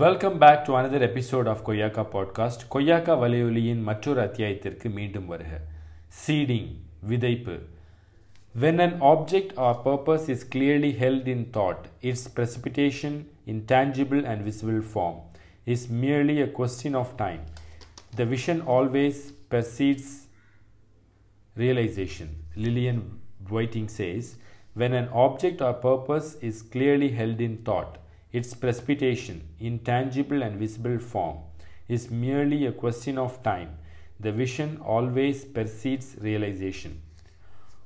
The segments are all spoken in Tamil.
Welcome back to another episode of Koyyakka podcast Koyyakka வலையொலியின் மற்றொரு அத்தியாயத்திற்கு மீண்டும் வருக சீடிங் விதைப்பு When an object or purpose is clearly held in thought, its precipitation in tangible and visible form is merely a question of time. The vision always precedes realization. Lillian Whiting says, when an object or purpose is clearly held in thought, its precipitation in tangible and visible form is merely a question of time. The vision always precedes realization.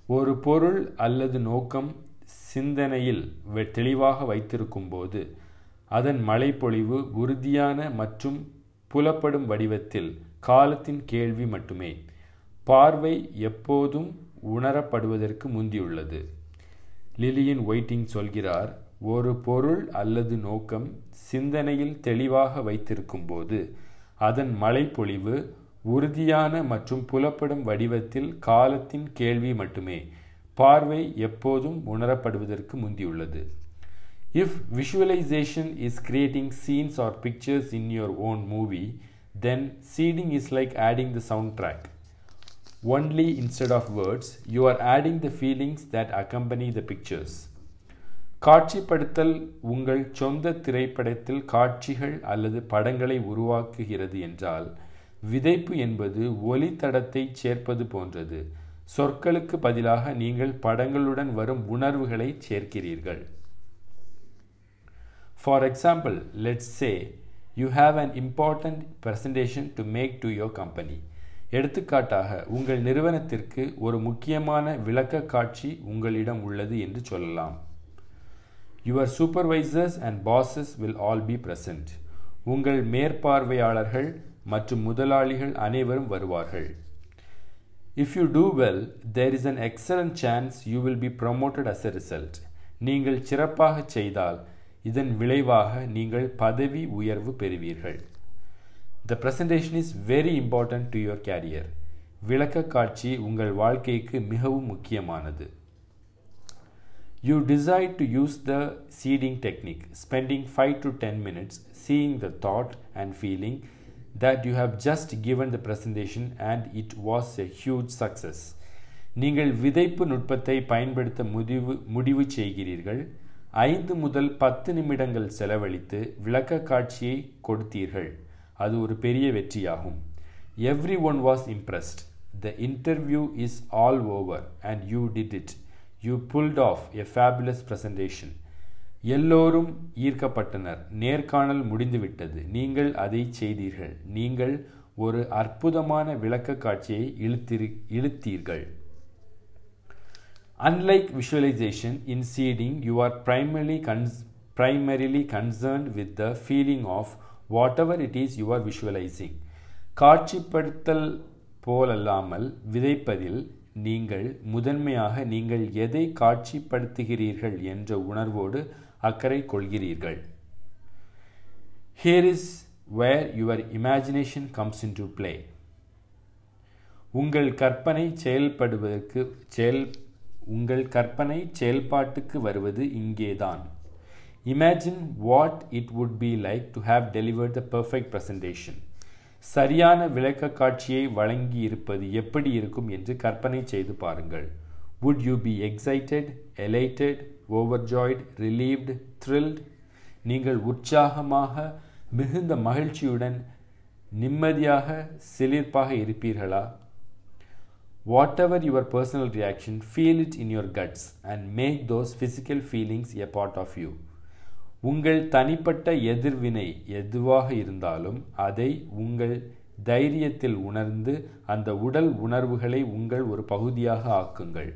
ஒரு பொருள் அல்லது நோக்கம் சிந்தனையில் வெ- தெளிவாக வைத்திருக்கும்போது அதன் மழைப்பொழிவு உறுதியான மற்றும் புலப்படும் வடிவத்தில் காலத்தின் கேள்வி மட்டுமே பார்வை எப்போதும் உணரப்படுவதற்கு முந்தியுள்ளது லிலியின் ஒயிட்டிங் சொல்கிறார் ஒரு பொருள் அல்லது நோக்கம் சிந்தனையில் தெளிவாக வைத்திருக்கும்போது அதன் மழைப்பொழிவு உறுதியான மற்றும் புலப்படும் வடிவத்தில் காலத்தின் கேள்வி மட்டுமே பார்வை எப்போதும் உணரப்படுவதற்கு முந்தியுள்ளது if visualization is creating scenes or pictures in your own movie then seeding is like adding the soundtrack only instead of words you are adding the feelings that accompany the pictures காட்சிப்படுத்தல் உங்கள் சொந்த திரைப்படத்தில் காட்சிகள் அல்லது படங்களை உருவாக்குகிறது என்றால் விதைப்பு என்பது ஒலித்தடத்தை சேர்ப்பது போன்றது. சொற்களுக்கு பதிலாக நீங்கள் படங்களுடன் வரும் உணர்வுகளை சேர்க்கிறீர்கள். For example let's say you have an important presentation to make to your company எடுத்துக்காட்டாக உங்கள் நிறுவனத்திற்கு ஒரு முக்கியமான விளக்க காட்சி உங்களிடம் உள்ளது என்று சொல்லலாம். Your supervisors and bosses will all be present. உங்கள் மேற்பார்வையாளர்கள் மற்றும் முதலாளிகள் அனைவரும் வருவார்கள் If you do well, there is an excellent chance you will be promoted as a result. நீங்கள் சிறப்பாக செய்தால் இதன் விளைவாக நீங்கள் பதவி உயர்வு பெறுவீர்கள் The presentation is very important to your career. விளக்க காட்சி உங்கள் வாழ்க்கைக்கு மிகவும் முக்கியமானது You decide to use the seeding technique, spending 5 to 10 minutes seeing the thought and feeling that you have just given the presentation and it was a huge success. நீங்கள் விதைப்பு நுட்பத்தை பயன்படுத்த முடிவு முடிவு செய்கிறீர்கள் ஐந்து முதல் பத்து நிமிடங்கள் செலவழித்து விளக்க காட்சியை கொடுத்தீர்கள் அது ஒரு பெரிய வெற்றியாகும் everyone was impressed the interview is all over and you did it you pulled off a fabulous presentation எல்லோரும் ஈர்க்கப்பட்டனர். நேர்காணல் முடிந்துவிட்டது. நீங்கள் அதை செய்தீர்கள். நீங்கள் ஒரு அற்புதமான விளக்க காட்சியை இழுத்திரு இழுத்தீர்கள். Unlike visualization, in seeding, you are primarily, cons- primarily concerned with the feeling of whatever it is you are visualizing. காட்சிப்படுத்தல் போலல்லாமல் விதைப்பதில் நீங்கள் முதன்மையாக நீங்கள் எதை காட்சிப்படுத்துகிறீர்கள் என்ற உணர்வோடு அக்கறை கொள்கிறீர்கள். Here is where your imagination comes into play உங்கள் கற்பனை செயல்படுவதற்கு செயல் உங்கள் கற்பனை செயல்பாட்டுக்கு வருவது இங்கேதான். Imagine what it would be like to have delivered the perfect presentation சரியான விளக்க காட்சியை வழங்கி இருப்பது எப்படி இருக்கும் என்று கற்பனை செய்து பாருங்கள். Would you be excited elated overjoyed relieved thrilled நீங்கள் உற்சாகமாக மிகுந்த மகிழ்ச்சியுடன் நிம்மதியாக சிலிர்ப்பாக இருப்பீர்களா? Whatever your personal reaction feel it in your guts and make those physical feelings a part of you உங்கள் தனிப்பட்ட எதிர்வினை எதுவாக இருந்தாலும் அதை உங்கள் தைரியத்தில் உணர்ந்து அந்த உடல் உணர்வுகளை உங்கள் ஒரு பகுதியாக ஆக்குங்கள்.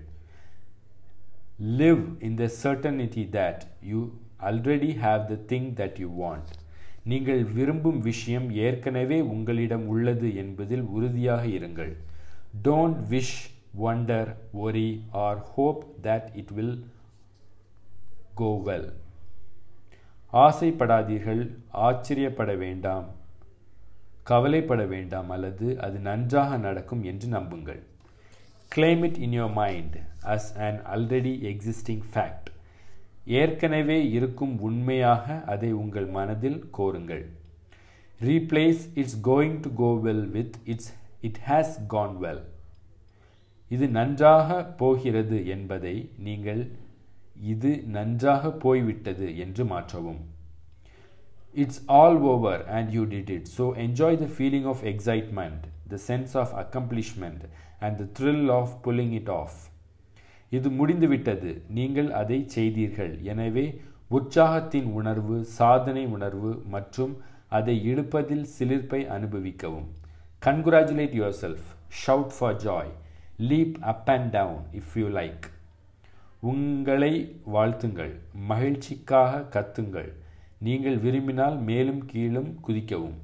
Live in the certainty that you already have the thing that you want நீங்கள் விரும்பும் விஷயம் ஏற்கனவே உங்களிடம் உள்ளது என்பதில் உறுதியாக இருங்கள். Don't wish wonder, worry, or hope that it will go well. ஆசைப்படாதீர்கள் ஆச்சரியப்பட வேண்டாம். கவலைப்பட வேண்டாம் அல்லது அது நன்றாக நடக்கும் என்று நம்புங்கள். Claim it in your mind as an already existing fact ஏற்கனவே இருக்கும் உண்மையாக அதை உங்கள் மனதில் கோருங்கள். Replace it's going to go well with it's it has gone well இது நன்றாக போகிறது என்பதை நீங்கள் இது நன்றாக போய்விட்டது என்று மாற்றவும். It's all over and you did it so enjoy the feeling of excitement the sense of accomplishment and the thrill of pulling it off இது முடிந்துவிட்டது. நீங்கள் அதை செய்தீர்கள். எனவே உற்சாகத்தின் உணர்வு சாதனை உணர்வு மற்றும் அதை இழுப்பதில் சிலிர்ப்பை அனுபவிக்கவும். Congratulate yourself shout for joy leap up and down if you like உங்களை வாழ்த்துங்கள் மகிழ்ச்சிக்காக கத்துங்கள். நீங்கள் விரும்பினால் மேலும் கீழும் குதிக்கவும்.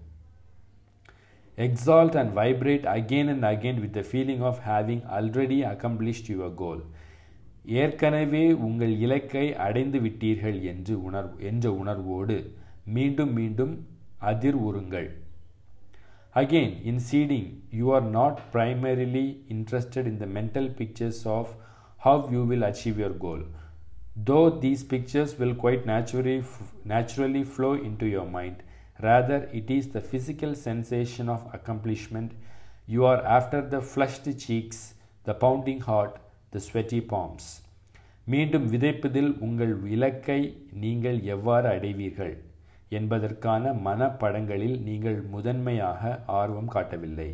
Exalt and vibrate again and again with the feeling of having already accomplished your goal. ஏற்கனவே உங்கள் இலக்கை அடைந்து விட்டீர்கள் என்று உணர் என்ற உணர்வோடு மீண்டும் மீண்டும் அதிர் உறுங்கள். Again in seeding you are not primarily interested in the mental pictures of how you will achieve your goal. though these pictures will quite naturally, naturally flow into your mind, rather it is the physical sensation of accomplishment you are after the flushed cheeks, the pounding heart, the sweaty palms. மீண்டும் விதைப்பதில் உங்கள் இலக்கை நீங்கள் எவ்வாறு அடைவீர்கள் என்பதற்கான மனப்படங்களில் நீங்கள் முதன்மையாக ஆர்வம் காட்டவில்லை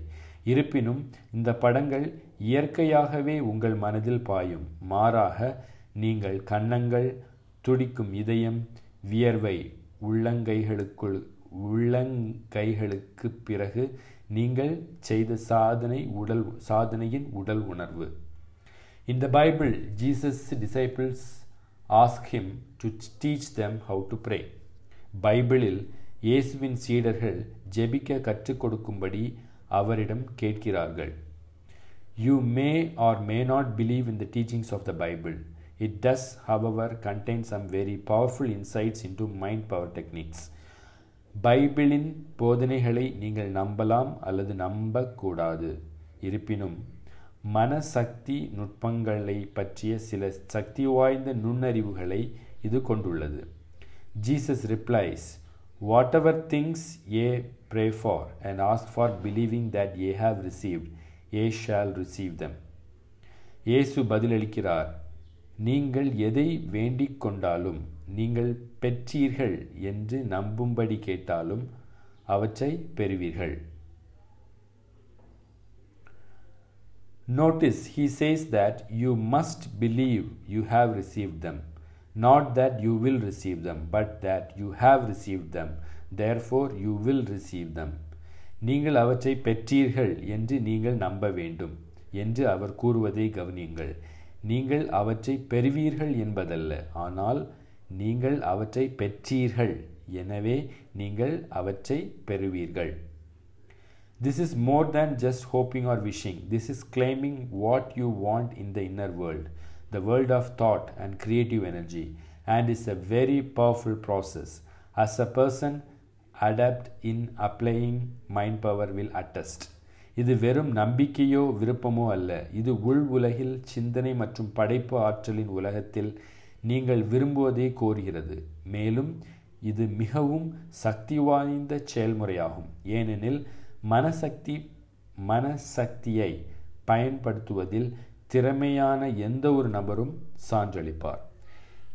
இருப்பினும் இந்த படங்கள் இயற்கையாகவே உங்கள் மனதில் பாயும். மாறாக நீங்கள் கன்னங்கள் துடிக்கும் இதயம் வியர்வை உள்ளங்கைகளுக்குள் உள்ளங்கைகளுக்கு பிறகு நீங்கள் செய்த சாதனை உடல் சாதனையின் உடல் உணர்வு. இந்த Bible Jesus disciples ask him to to them how to to பைபிளில் இயேசுவின் சீடர்கள் ஜெபிக்க கற்றுக் கொடுக்கும்படி அவரிடம் கேட்கிறார்கள். You may or may not believe in the teachings of the Bible It does, however, contain some very powerful insights into mind power techniques. பைபிளின் போதனைகளை நீங்கள் நம்பலாம் அல்லது நம்பக்கூடாது. இருப்பினும் மனசக்தி நுட்பங்களை பற்றிய சில சக்தி வாய்ந்த நுண்ணறிவுகளை இது கொண்டுள்ளது. Jesus replies whatever things ye pray for and ask for believing that ye have received A shawl receive தம் இயேசு பதிலளிக்கிறார் நீங்கள் எதை வேண்டிக் கொண்டாலும் நீங்கள் பெற்றீர்கள் என்று நம்பும்படி கேட்டாலும் அவற்றை பெறுவீர்கள் Notice he says that you must believe you have received them, not that you will receive them, but that you have received them, therefore you will receive them. நீங்கள் அவற்றை பெற்றீர்கள் என்று நீங்கள் நம்ப வேண்டும் என்று அவர் கூறுவதை கவனியுங்கள் நீங்கள் அவற்றை பெறுவீர்கள் என்பதல்ல ஆனால் நீங்கள் அவற்றை பெற்றீர்கள் எனவே நீங்கள் அவற்றை பெறுவீர்கள் This is more than just hoping or wishing. This is claiming what you want in the inner world, the world of thought and creative energy, and is a very powerful process. As a person adept in applying mind power will attest இது வெறும் நம்பிக்கையோ விருப்பமோ அல்ல. இது உள் உலகில் சிந்தனை மற்றும் படைப்பு ஆற்றலின் உலகத்தில் நீங்கள் விரும்புவதை கோருகிறது. மேலும் இது மிகவும் சக்தி வாய்ந்த செயல்முறையாகும். ஏனெனில் மனசக்தி மனசக்தியை பயன்படுத்துவதில் திறமையான எந்த ஒரு நபரும் சான்றளிப்பார்.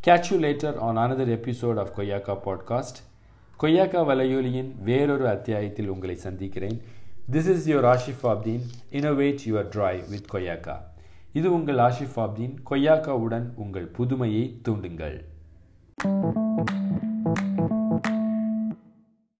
Catch on another episode of Koyyakka podcast Koyyakka வலையொலியின் வேறொரு அத்தியாயத்தில் உங்களை சந்திக்கிறேன். This is your Ashif Abdeen innovate your troy with Koyyakka இது உங்கள் ஆஷிஃப் ஆப்தீன் கொய்யாக்காவுடன் உங்கள் புதுமையை தூண்டுங்கள்.